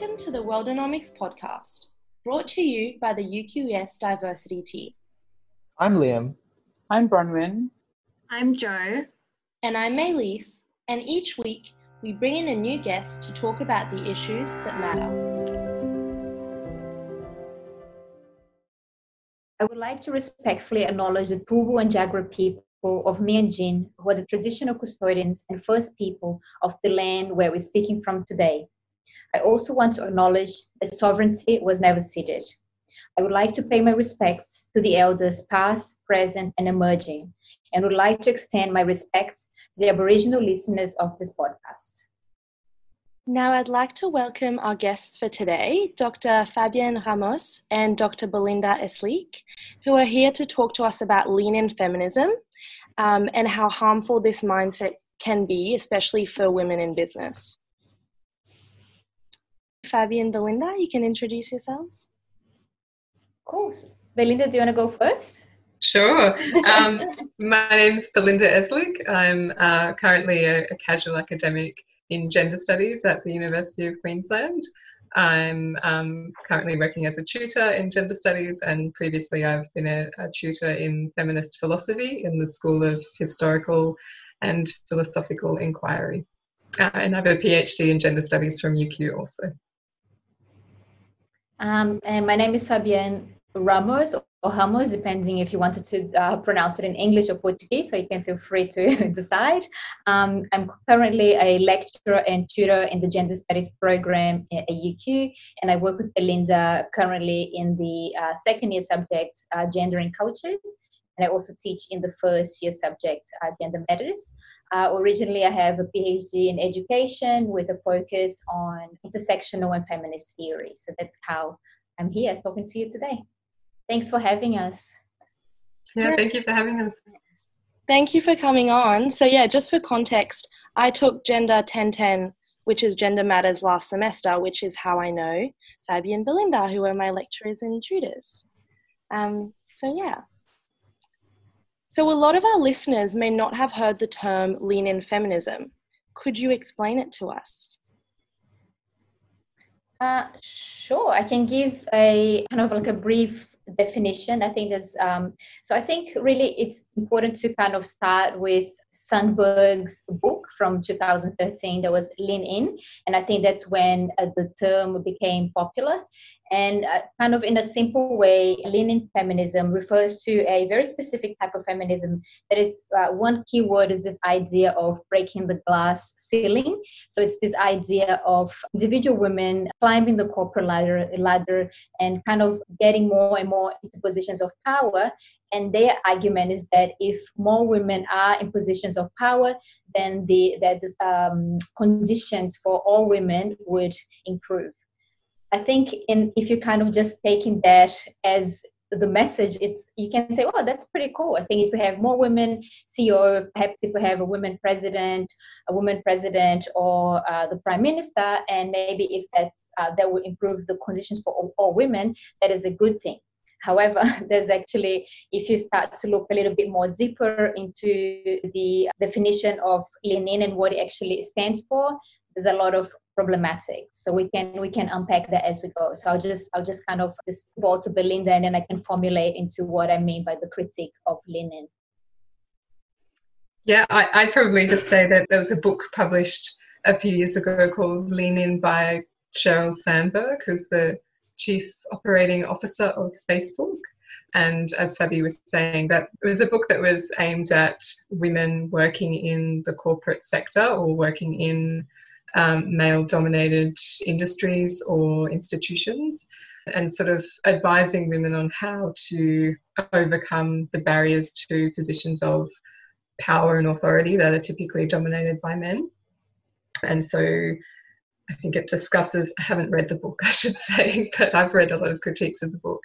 Welcome to the Worldonomics podcast, brought to you by the UQS Diversity Team. I'm Liam. I'm Bronwyn. I'm Joe. And I'm Maylise, and each week we bring in a new guest to talk about the issues that matter. I would like to respectfully acknowledge the Turrbal and Jagera people of Meanjin, who are the traditional custodians and first people of the land where we're speaking from today. I also want to acknowledge that sovereignty was never ceded. I would like to pay my respects to the elders past, present, and emerging, and would like to extend my respects to the Aboriginal listeners of this podcast. Now, I'd like to welcome our guests for today, Dr. Fabienne Ramos and Dr. Belinda Eslique, who are here to talk to us about lean in feminism um, and how harmful this mindset can be, especially for women in business. Fabi and Belinda, you can introduce yourselves. Of course. Belinda, do you want to go first? Sure. Um, my name's Belinda Eslique. I'm uh, currently a, a, casual academic in gender studies at the University of Queensland. I'm um, currently working as a tutor in gender studies, and previously I've been a, a tutor in feminist philosophy in the School of Historical and Philosophical Inquiry. Uh, and I have a PhD in gender studies from UQ also. Um, and my name is Fabienne Ramos or Ramos, depending if you wanted to uh, pronounce it in English or Portuguese, so you can feel free to decide. Um, I'm currently a lecturer and tutor in the Gender Studies program at UQ, and I work with Belinda currently in the uh, second year subject, uh, Gender and Cultures, and I also teach in the first year subject, uh, Gender Matters. Uh, originally, I have a PhD in education with a focus on intersectional and feminist theory. So that's how I'm here talking to you today. Thanks for having us. Yeah, thank you for having us. Thank you for coming on. So, yeah, just for context, I took Gender 1010, which is Gender Matters last semester, which is how I know Fabi and Belinda, who are my lecturers and tutors. Um, so, yeah. So, a lot of our listeners may not have heard the term lean in feminism. Could you explain it to us? Uh, sure, I can give a kind of like a brief definition. I think there's um, so I think really it's important to kind of start with Sandberg's book from 2013 that was Lean In, and I think that's when uh, the term became popular. And uh, kind of in a simple way, lean in feminism refers to a very specific type of feminism. That is, uh, one key word is this idea of breaking the glass ceiling. So it's this idea of individual women climbing the corporate ladder, ladder and kind of getting more and more into positions of power. And their argument is that if more women are in positions of power, then the that um, conditions for all women would improve. I think in if you kind of just taking that as the message, it's you can say, oh, that's pretty cool. I think if we have more women CEO, perhaps if we have a woman president, a woman president, or uh, the prime minister, and maybe if that uh, that will improve the conditions for all, all women, that is a good thing. However, there's actually, if you start to look a little bit more deeper into the definition of lean in and what it actually stands for, there's a lot of problematic so we can we can unpack that as we go. So i'll just i'll just kind of just ball to belinda and then i can formulate into what i mean by the critique of lean in yeah I, i'd probably just say that there was a book published a few years ago called lean in by Sheryl Sandberg who's the chief operating officer of facebook and as Fabi was saying, that it was a book that was aimed at women working in the corporate sector or working in um, male dominated industries or institutions and sort of advising women on how to overcome the barriers to positions of power and authority that are typically dominated by men. And so I think it discusses, I haven't read the book, I should say, but I've read a lot of critiques of the book.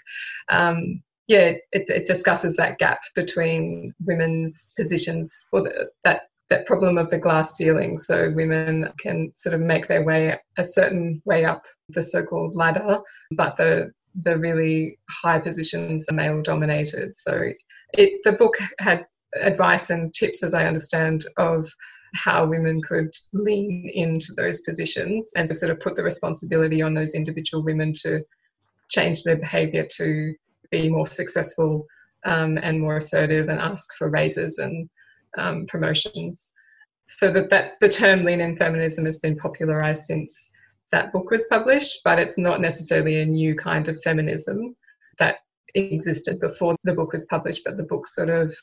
Um, yeah, it, it, discusses that gap between women's positions or the, that that problem of the glass ceiling. So women can sort of make their way a certain way up the so-called ladder, but the the really high positions are male dominated. So it the book had advice and tips, as I understand, of how women could lean into those positions and to sort of put the responsibility on those individual women to change their behavior to be more successful um, and more assertive and ask for raises and um, promotions. So that, that the term lean in feminism has been popularized since that book was published, but it's not necessarily a new kind of feminism that existed before the book was published, but the book sort of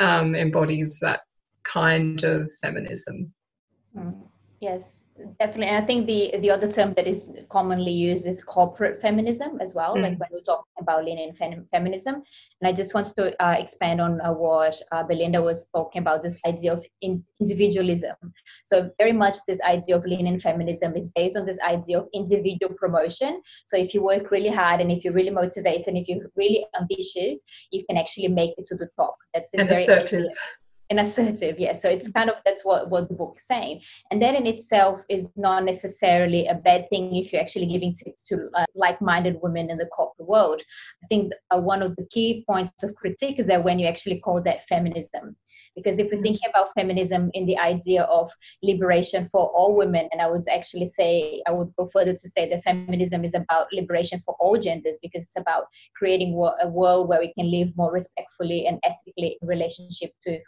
um, embodies that kind of feminism. Mm. Yes, definitely. And I think the the other term that is commonly used is corporate feminism as well. Mm. Like when we're talking about lean fem- feminism, and I just want to uh, expand on uh, what uh, Belinda was talking about. This idea of in- individualism. So very much this idea of lean-in feminism is based on this idea of individual promotion. So if you work really hard and if you're really motivated and if you're really ambitious, you can actually make it to the top. That's and assertive. Idea and assertive yeah. So it's kind of that's what what the book's saying. And that in itself is not necessarily a bad thing if you're actually giving tips to uh, like-minded women in the corporate world. I think uh, one of the key points of critique is that when you actually call that feminism. Because if we're mm-hmm. thinking about feminism in the idea of liberation for all women and i would actually say i would go further to say that feminism is about liberation for all genders because it's about creating a world where we can live more respectfully and ethically in relationship to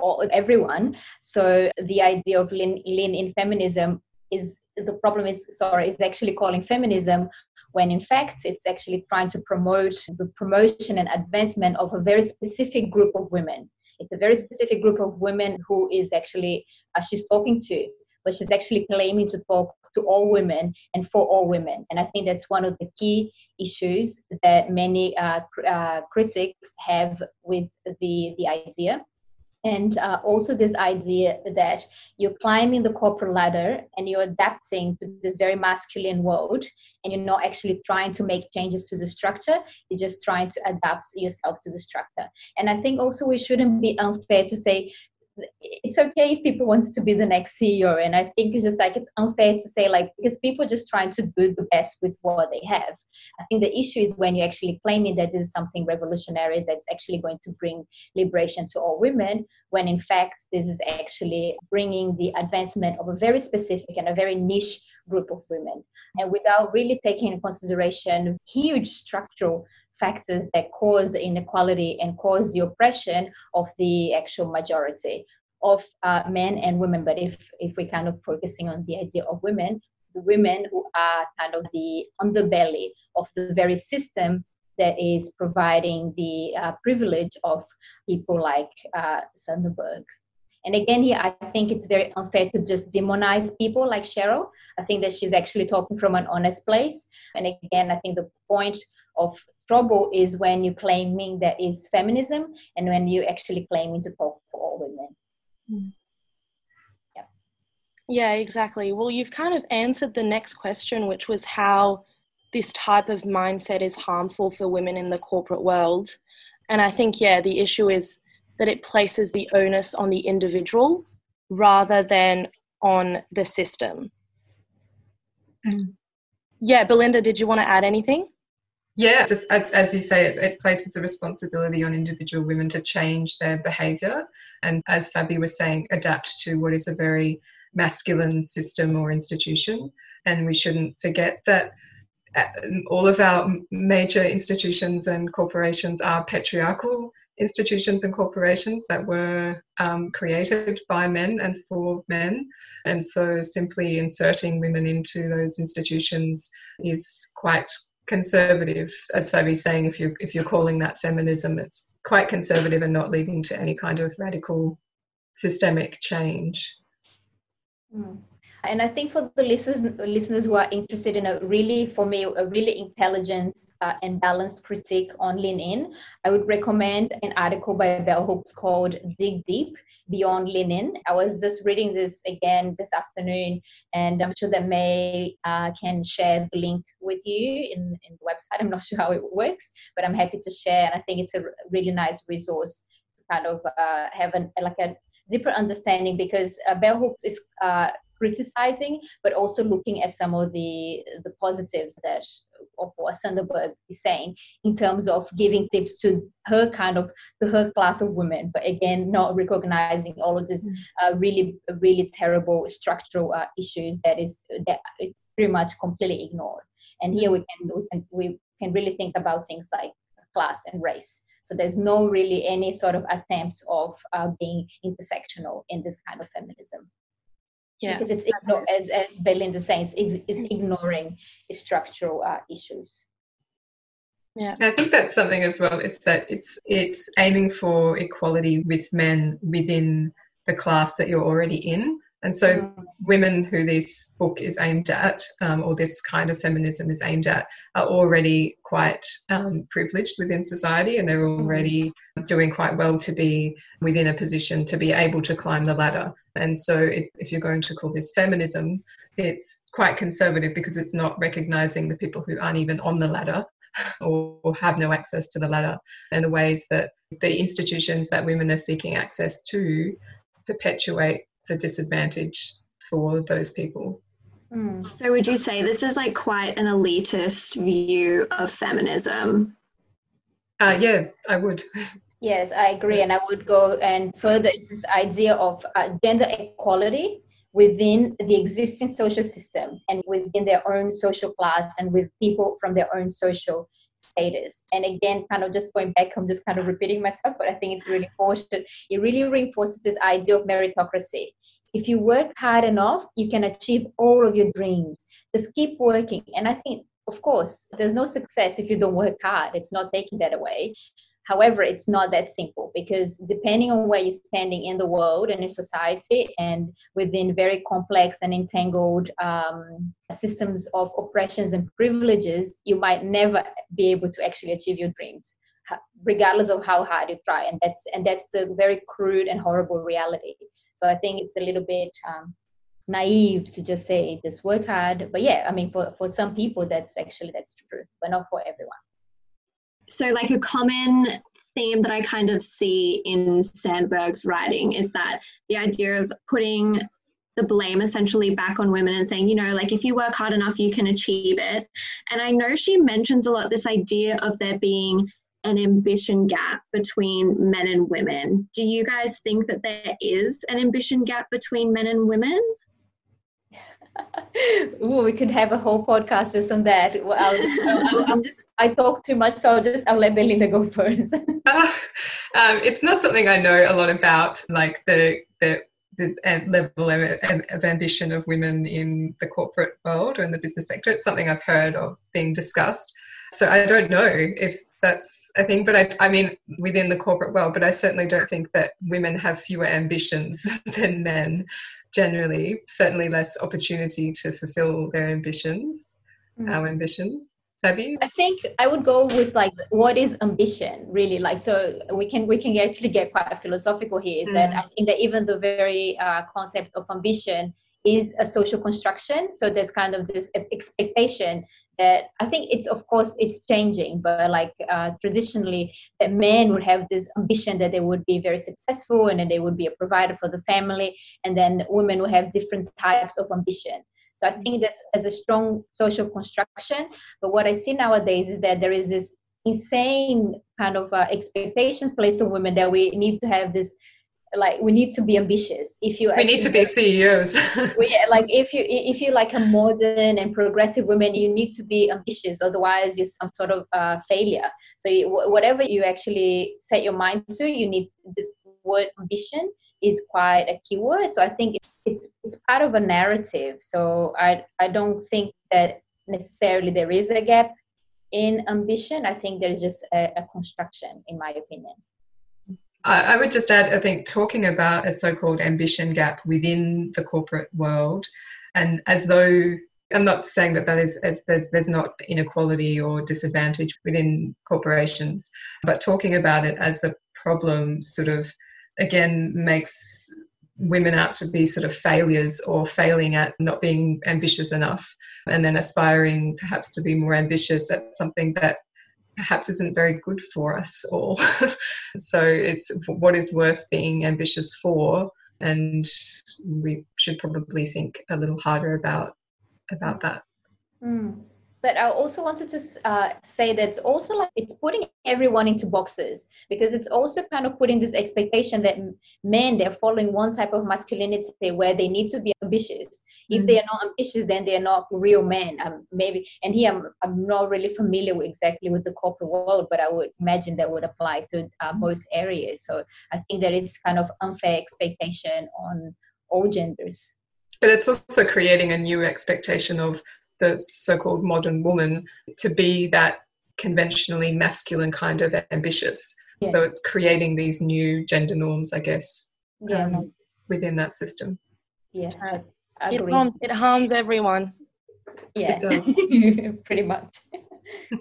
all, everyone. So the idea of lean, lean in feminism is the problem is sorry is actually calling feminism when in fact it's actually trying to promote the promotion and advancement of a very specific group of women. It's a very specific group of women who is actually uh, she's talking to but she's actually claiming to talk to all women and for all women. And i think that's one of the key issues that many uh, uh, critics have with the the idea and uh, also this idea that you're climbing the corporate ladder and you're adapting to this very masculine world and you're not actually trying to make changes to the structure you're just trying to adapt yourself to the structure. And i think also we shouldn't be unfair to say it's okay if people wants to be the next CEO. And I think it's just like it's unfair to say like because people just trying to do the best with what they have. I think the issue is when you're actually claiming that this is something revolutionary that's actually going to bring liberation to all women, when in fact this is actually bringing the advancement of a very specific and a very niche group of women. And without really taking into consideration huge structural factors that cause the inequality and cause the oppression of the actual majority of uh, men and women. But if if we're kind of focusing on the idea of women, the women who are kind of the underbelly of the very system that is providing the uh, privilege of people like uh, Sandberg. And again, here I think it's very unfair to just demonize people like Sheryl. I think that she's actually talking from an honest place. And again, I think the point of trouble is when you're claiming that is feminism and when you actually claiming to talk for all women. Mm. Yeah. Yeah, exactly. Well, you've kind of answered the next question, which was how this type of mindset is harmful for women in the corporate world. And I think, yeah, the issue is that it places the onus on the individual rather than on the system. Mm. Yeah, Belinda, did you want to add anything? Yeah, just as, as you say, it, it, places the responsibility on individual women to change their behaviour. And as Fabi was saying, adapt to what is a very masculine system or institution. And we shouldn't forget that uh, all of our major institutions and corporations are patriarchal institutions and corporations that were um, created by men and for men. And so simply inserting women into those institutions is quite conservative, as Fabi's saying, if you if you're calling that feminism, it's quite conservative and not leading to any kind of radical systemic change. Mm. And I think for the listeners, listeners who are interested in a really, for me, a really intelligent uh, and balanced critique on Lean In, I would recommend an article by Bell Hooks called Dig Deep Beyond Lean In. I was just reading this again this afternoon, and I'm sure that May uh, can share the link with you in, in the website. I'm not sure how it works, but I'm happy to share. And I think it's a really nice resource to kind of uh, have an, like a deeper understanding because uh, Bell Hooks is uh, criticizing, but also looking at some of the the positives that of what Sandberg is saying in terms of giving tips to her kind of to her class of women, but again, not recognizing all of this mm. uh, really really terrible structural uh, issues that is that it's pretty much completely ignored. And here we can we can we can really think about things like class and race. So there's no really any sort of attempt of uh, being intersectional in this kind of feminism yeah. because it's igno- as as Belinda says, it's, it's ignoring structural uh, issues. Yeah, I think that's something as well. It's that it's it's aiming for equality with men within the class that you're already in, and so mm. women who this book is aimed at, um, or this kind of feminism is aimed at, are already quite um, privileged within society, and they're mm. already doing quite well to be within a position to be able to climb the ladder. And so, if, if you're going to call this feminism, it's quite conservative because it's not recognizing the people who aren't even on the ladder or, or, have no access to the ladder and the ways that the institutions that women are seeking access to perpetuate the disadvantage for those people. Hmm. So, would you say this is like quite an elitist view of feminism? Uh, yeah, I would. Yes, I agree. And I would go and further it's this idea of uh, gender equality within the existing social system and within their own social class and with people from their own social status. And again, kind of just going back, I'm just kind of repeating myself, but I think it's really important. It really reinforces this idea of meritocracy. If you work hard enough, you can achieve all of your dreams. Just keep working. And I think, of course, there's no success if you don't work hard. It's not taking that away. However, it's not that simple because depending on where you're standing in the world and in society and within very complex and entangled um, systems of oppressions and privileges, you might never be able to actually achieve your dreams regardless of how hard you try and that's and that's the very crude and horrible reality so i think it's a little bit um, naive to just say just work hard but yeah i mean for, for some people that's actually that's true but not for everyone so like a common theme that I kind of see in Sandberg's writing is that the idea of putting the blame essentially back on women and saying, you know, like if you work hard enough, you can achieve it. And I know she mentions a lot this idea of there being an ambition gap between men and women. Do you guys think that there is an ambition gap between men and women? Ooh, we could have a whole podcast just on that. Well, I'll, I'm just, I talk too much, so I'll just I'll let Belinda go first. uh, um, it's not something I know a lot about, like the the the level of, of, ambition of women in the corporate world or in the business sector. It's something I've heard of being discussed. So I don't know if that's a thing, but I, I mean, within the corporate world, but I certainly don't think that women have fewer ambitions than men generally certainly less opportunity to fulfill their ambitions, mm. our ambitions. Fabi? I think I would go with like what is ambition really like so we can we can actually get quite philosophical here is mm. that I think that even the very uh, concept of ambition is a social construction so there's kind of this expectation that I think it's of course it's changing, but like uh, traditionally, that men would have this ambition that they would be very successful and then they would be a provider for the family, and then women would have different types of ambition. So I think that's as a strong social construction. But what I see nowadays is that there is this insane kind of uh, expectations placed on women that we need to have this like we need to be ambitious. If you we need to be ceos we, like if you if you like a modern and progressive woman you need to be ambitious otherwise you're some sort of uh, failure. So you, whatever you actually set your mind to you need this word ambition is quite a key word. So i think it's it's it's part of a narrative. So i i don't think that necessarily there is a gap in ambition. I think there is just a, a construction in my opinion I, would just add, I think, talking about a so called ambition gap within the corporate world, and as though I'm not saying that that is there's there's not inequality or disadvantage within corporations, but talking about it as a problem sort of again makes women out to be sort of failures or failing at not being ambitious enough and then aspiring perhaps to be more ambitious at something that perhaps isn't very good for us all. so it's what is worth being ambitious for, and we should probably think a little harder about about that. Mm. But I also wanted to uh, say that it's also like it's putting everyone into boxes because it's also kind of putting this expectation that men they're following one type of masculinity where they need to be ambitious. Mm-hmm. If they are not ambitious, then they're not real men. Um, maybe and here I'm I'm not really familiar with exactly with the corporate world, but I would imagine that would apply to uh, most areas. So I think that it's kind of unfair expectation on all genders. But it's also creating a new expectation of the so-called modern woman to be that conventionally masculine kind of ambitious. Yeah. So it's creating these new gender norms, I guess, yeah. um, within that system. Yeah, it harms, it harms everyone. Yeah, it does. pretty much.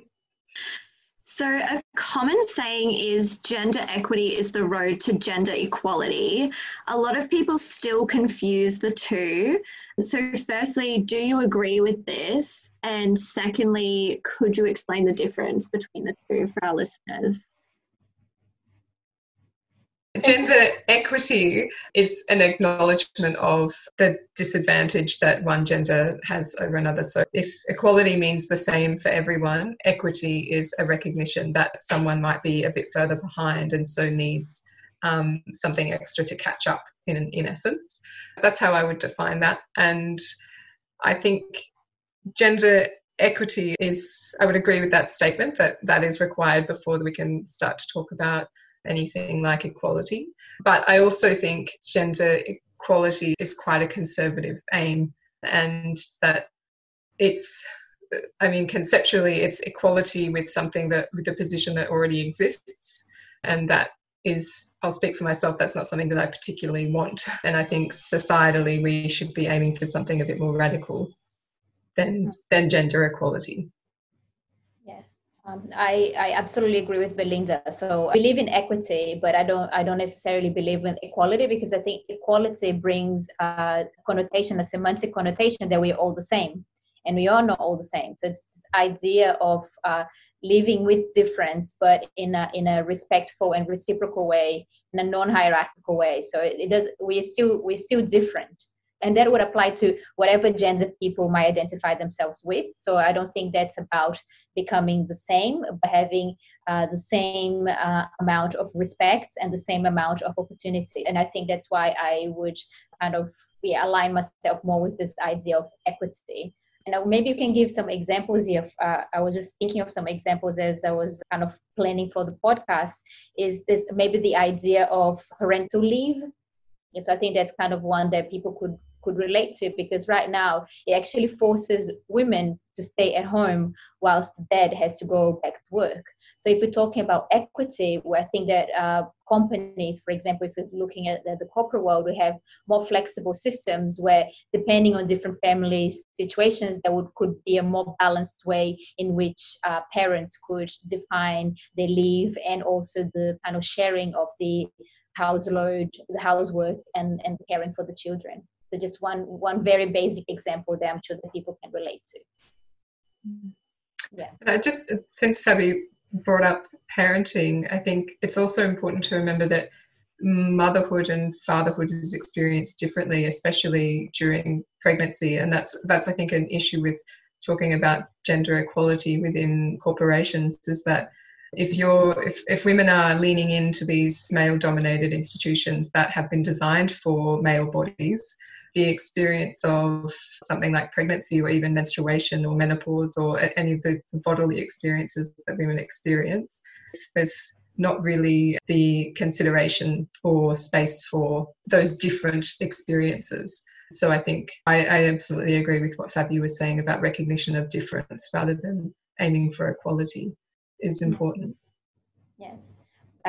So, a common saying is gender equity is the road to gender equality. A lot of people still confuse the two. So, firstly, do you agree with this? And secondly, could you explain the difference between the two for our listeners? Gender equity is an acknowledgement of the disadvantage that one gender has over another. So, if equality means the same for everyone, equity is a recognition that someone might be a bit further behind and so needs um, something extra to catch up, in, in essence. That's how I would define that. And I think gender equity is, I would agree with that statement that that is required before we can start to talk about anything like equality. But I also think gender equality is quite a conservative aim, and that it's, I mean, conceptually, it's equality with something that, with a position that already exists, and that is, I'll speak for myself, that's not something that I particularly want. And I think societally, we should be aiming for something a bit more radical than, than gender equality. Um, I, I absolutely agree with Belinda. So I believe in equity, but I don't I don't necessarily believe in equality because I think equality brings a connotation, a semantic connotation that we're all the same, and we are not all the same. So it's this idea of uh, living with difference, but in a in a respectful and reciprocal way, in a non-hierarchical way. So it, it does we're still we're still different and that would apply to whatever gender people might identify themselves with so i don't think that's about becoming the same but having uh, the same uh, amount of respect and the same amount of opportunity and i think that's why i would kind of yeah, align myself more with this idea of equity and maybe you can give some examples here. Uh, I was just thinking of some examples as I was kind of planning for the podcast. Is this maybe the idea of parental leave? Yes, I think that's kind of one that people could could relate to because right now it actually forces women to stay at home whilst the dad has to go back to work. So if we're talking about equity, where I think that uh, companies, for example, if we're looking at the, the, corporate world, we have more flexible systems where, depending on different family situations, there would could be a more balanced way in which uh, parents could define their leave and also the kind of sharing of the house load, the housework, and and caring for the children. So just one one very basic example that I'm sure that people can relate to. Yeah. Uh, just since Fabi brought up parenting, I think it's also important to remember that motherhood and fatherhood is experienced differently, especially during pregnancy, and that's that's I think an issue with talking about gender equality within corporations is that if you're if, if women are leaning into these male dominated institutions that have been designed for male bodies the experience of something like pregnancy or even menstruation or menopause or any of the bodily experiences that women experience, there's not really the consideration or space for those different experiences. So I think I, I absolutely agree with what Fabi was saying about recognition of difference rather than aiming for equality is important. Yeah.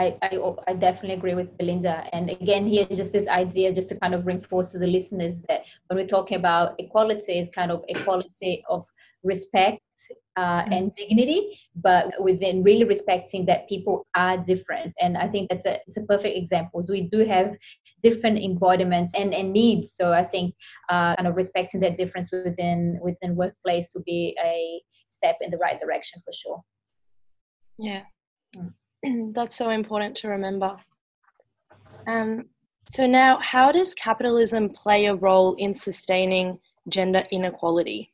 I, I, I, definitely agree with Belinda. And again, here just this idea, just to kind of reinforce to the listeners that when we're talking about equality, is kind of equality of respect uh, mm-hmm. and dignity, but within really respecting that people are different. And I think that's a it's a perfect example. So we do have different embodiments and, and needs. So I think uh, kind of respecting that difference within within workplace would be a step in the right direction for sure. Yeah. Mm. That's so important to remember. Um, so, now how does capitalism play a role in sustaining gender inequality?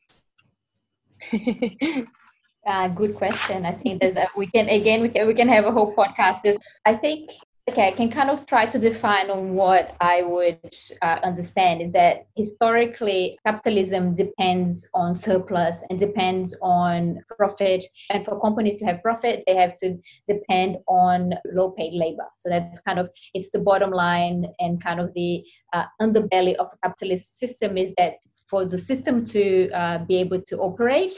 uh, good question. I think there's a, we can again we can we can have a whole podcast. Just I think okay, I can kind of try to define on what I would uh, understand is that historically capitalism depends on surplus and depends on profit. And for companies to have profit, they have to depend on low paid labor. So that's kind of, it's the bottom line and kind of the uh, underbelly of a capitalist system is that for the system to uh, be able to operate,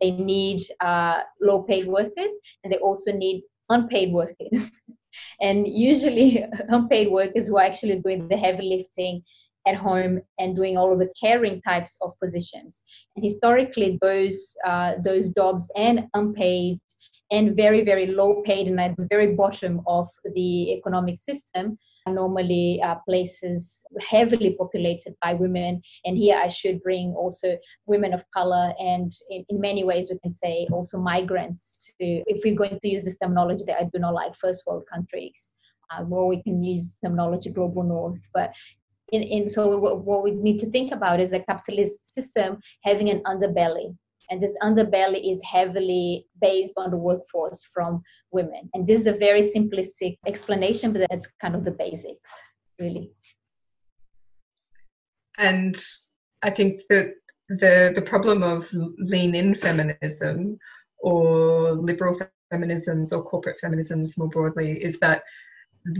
they need uh, low paid workers and they also need unpaid workers. and usually unpaid workers who are actually doing the heavy lifting at home and doing all of the caring types of positions. And historically, those uh, those jobs and unpaid and very very low paid and at the very bottom of the economic system normally uh, places heavily populated by women. And here I should bring also women of color and in, in many ways we can say also migrants to, if we're going to use this terminology that I do not like, first world countries. Uh, we can use terminology global north, but in, in so what we need to think about is a capitalist system having an underbelly and this underbelly is heavily based on the workforce from women. And this is a very simplistic explanation, but that's kind of the basics, really. And I think that the the problem of lean in feminism or liberal feminisms or corporate feminisms more broadly is that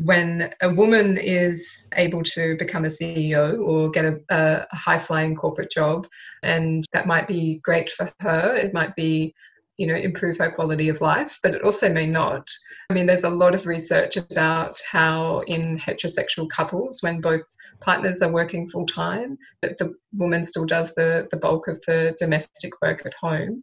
when a woman is able to become a CEO or get a, a high flying corporate job, and that might be great for her, it might be you know improve her quality of life but it also may not. I mean there's a lot of research about how in heterosexual couples when both partners are working full time that the woman still does the the bulk of the domestic work at home.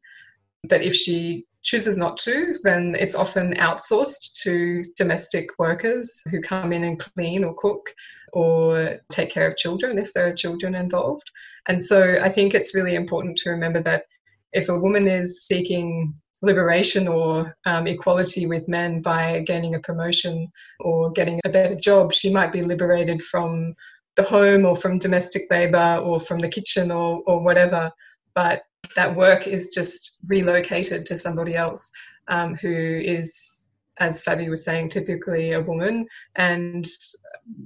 But if she chooses not to, then it's often outsourced to domestic workers who come in and clean or cook or take care of children if there are children involved. And so I think it's really important to remember that if a woman is seeking liberation or um, equality with men by gaining a promotion or getting a better job, she might be liberated from the home or from domestic labor or from the kitchen or, or whatever. But that work is just relocated to somebody else um, who is, as Fabi was saying, typically a woman, and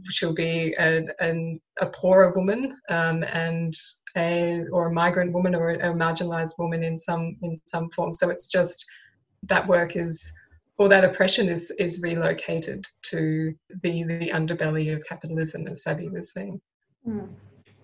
she'll be a, a, a poorer woman um, and a or a migrant woman or a, a marginalized woman in some in some form. So it's just that work is or that oppression is is relocated to the the underbelly of capitalism, as Fabi was saying. Mm.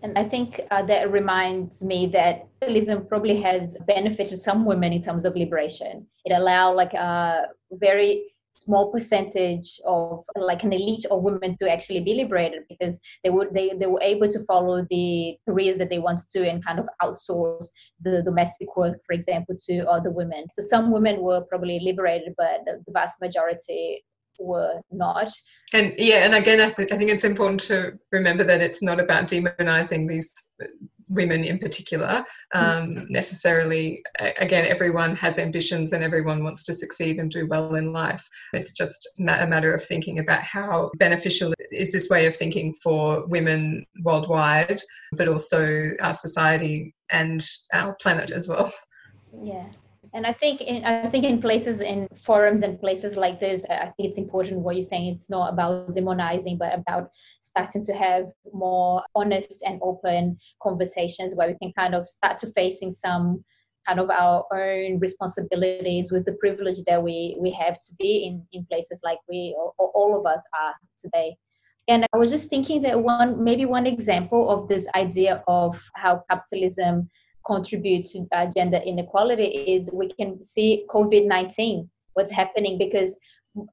And I think uh, that reminds me that capitalism probably has benefited some women in terms of liberation. It allowed like a very small percentage of like an elite of women to actually be liberated because they would they, they were able to follow the careers that they wanted to and kind of outsource the domestic work for example to other women so some women were probably liberated but the vast majority were not. And yeah, and again, I, th- I think it's important to remember that it's not about demonizing these women in particular. Um, mm-hmm. necessarily, again, everyone has ambitions and everyone wants to succeed and do well in life. It's just a matter of thinking about how beneficial is this way of thinking for women worldwide, but also our society and our planet as well. Yeah and i think in i think in places in forums and places like this i think it's important what you're saying. It's not about demonizing but about starting to have more honest and open conversations where we can kind of start to facing some kind of our own responsibilities with the privilege that we we have to be in in places like we or, or all of us are today. And i was just thinking that one maybe one example of this idea of how capitalism contribute to uh, gender inequality is we can see COVID-19, what's happening because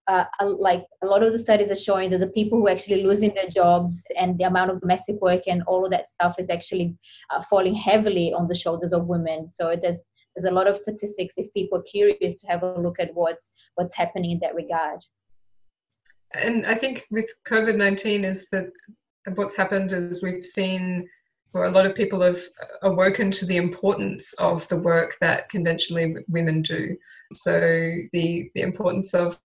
uh, like a lot of the studies are showing that the people who are actually losing their jobs and the amount of domestic work and all of that stuff is actually uh, falling heavily on the shoulders of women. So there's there's a lot of statistics if people are curious to have a look at what's what's happening in that regard. And I think with COVID nineteen is that what's happened is we've seen where a lot of people have awoken to the importance of the work that conventionally women do. So the the importance of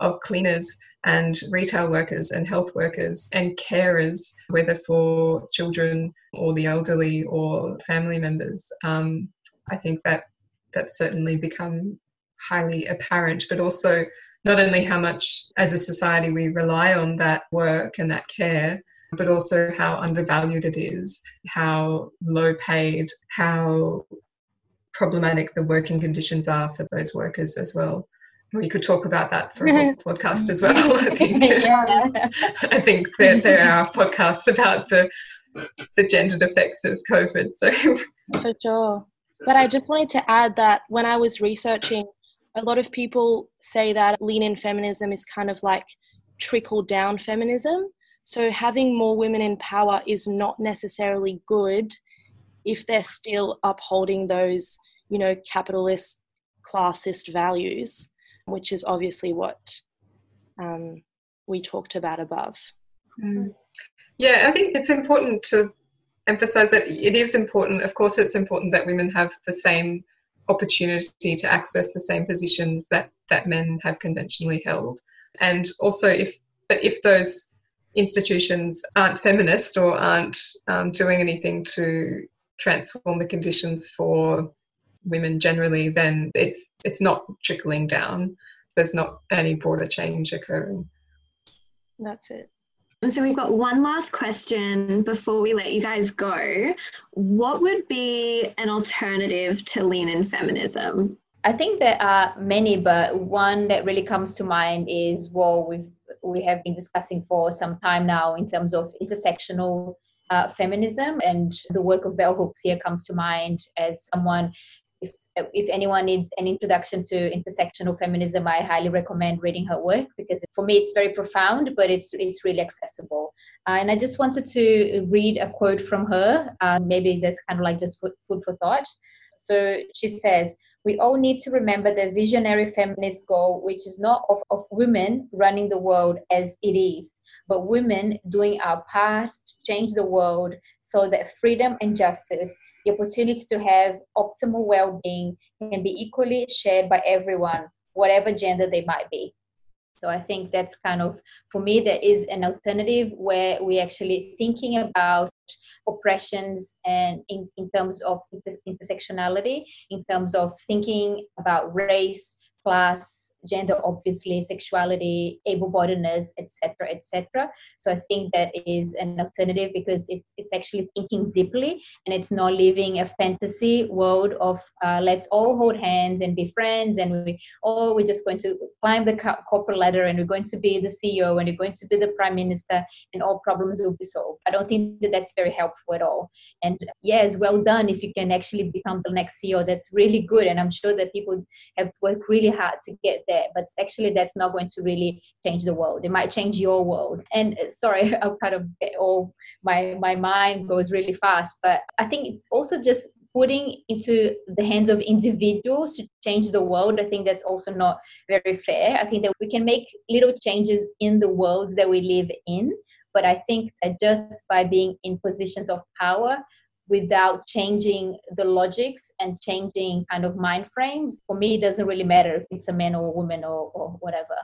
of cleaners and retail workers and health workers and carers, whether for children or the elderly or family members. Um, I think that that's certainly become highly apparent, but also not only how much as a society we rely on that work and that care, but also how undervalued it is, how low paid, how problematic the working conditions are for those workers as well. We could talk about that for a whole podcast as well. I think, yeah. I think there, there are podcasts about the the gendered effects of COVID. So for sure. But I just wanted to add that when I was researching, a lot of people say that lean in feminism is kind of like trickle down feminism. So having more women in power is not necessarily good if they're still upholding those, you know, capitalist, classist values, which is obviously what um, we talked about above. Mm. Yeah, I think it's important to emphasize that it is important. Of course, it's important that women have the same opportunity to access the same positions that that men have conventionally held, and also if but if those institutions aren't feminist or aren't um, doing anything to transform the conditions for women generally, then it's it's not trickling down. There's not any broader change occurring. That's it. So we've got one last question before we let you guys go. What would be an alternative to lean in feminism? I think there are many, but one that really comes to mind is what we've we have been discussing for some time now in terms of intersectional uh, feminism, and the work of Bell Hooks here comes to mind as someone if, if anyone needs an introduction to intersectional feminism, I highly recommend reading her work because for me it's very profound, but it's it's really accessible. Uh, and I just wanted to read a quote from her. Uh, maybe that's kind of like just food, food for thought. So she says, we all need to remember the visionary feminist goal, which is not of, of women running the world as it is, but women doing our part to change the world so that freedom and justice the opportunity to have optimal well-being can be equally shared by everyone whatever gender they might be so i think that's kind of for me there is an alternative where we're actually thinking about oppressions and in, in terms of inter- intersectionality in terms of thinking about race class gender obviously sexuality able-bodiedness etc etc so i think that is an alternative because it's it's actually thinking deeply and it's not living a fantasy world of uh, let's all hold hands and be friends and we oh we're just going to climb the corporate ladder and we're going to be the ceo and we're going to be the prime minister and all problems will be solved. I don't think that that's very helpful at all. And yes well done if you can actually become the next ceo that's really good and i'm sure that people have worked really hard to get there there but actually that's not going to really change the world. It might change your world. And uh, sorry i'll kind of get all my my mind goes really fast but i think also just putting into the hands of individuals to change the world i think that's also not very fair. I think that we can make little changes in the worlds that we live in but i think that just by being in positions of power without changing the logics and changing kind of mind frames for me it doesn't really matter if it's a man or a woman or, or whatever.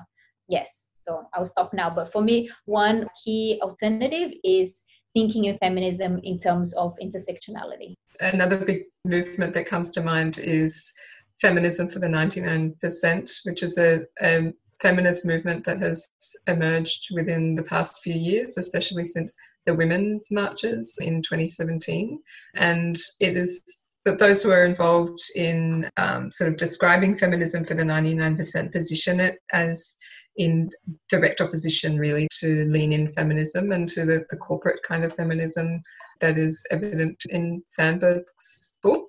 Yes so i'll stop now. But for me one key alternative is thinking of feminism in terms of intersectionality. Another big movement that comes to mind is feminism for the 99% which is a, a feminist movement that has emerged within the past few years, especially since the women's marches in 2017. And it is that those who are involved in um, sort of describing feminism for the 99% position it as in direct opposition really to lean in feminism and to the, the corporate kind of feminism that is evident in Sandberg's book.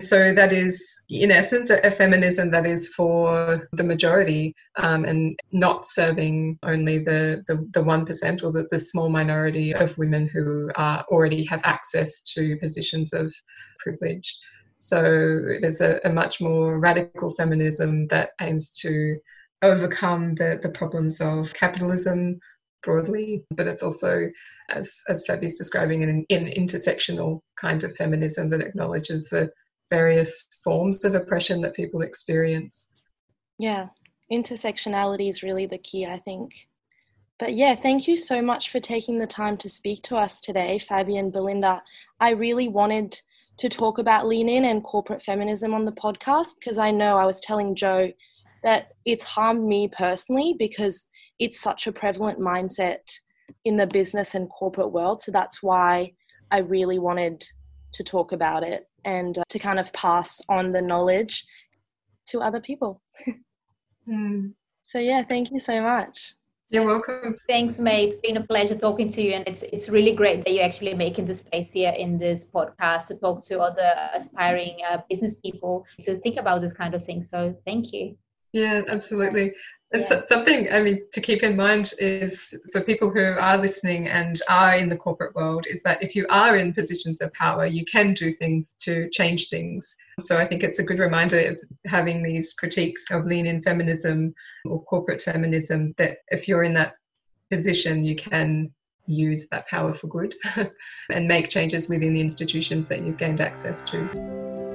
So that is, in essence, a, feminism that is for the majority um, and not serving only the, the, the 1% or the, the small minority of women who are, already have access to positions of privilege. So it is a, a much more radical feminism that aims to overcome the, the problems of capitalism broadly, but it's also, as, as Fabi's describing, an, an intersectional kind of feminism that acknowledges the various forms of oppression that people experience. Yeah, intersectionality is really the key, I think. But yeah, thank you so much for taking the time to speak to us today, Fabi and Belinda. I really wanted to talk about lean in and corporate feminism on the podcast because I know I was telling Joe that it's harmed me personally because it's such a prevalent mindset in the business and corporate world. So that's why I really wanted to talk about it and uh, to kind of pass on the knowledge to other people. mm. So, yeah, thank you so much. You're welcome. Thanks, mate. It's been a pleasure talking to you, and it's it's really great that you're actually making the space here in this podcast to talk to other aspiring uh, business people to think about this kind of thing. So, thank you. Yeah, absolutely. And yeah. so, something I mean to keep in mind is for people who are listening and are in the corporate world is that if you are in positions of power, you can do things to change things. So I think it's a good reminder of having these critiques of lean in feminism or corporate feminism that if you're in that position, you can use that power for good and make changes within the institutions that you've gained access to.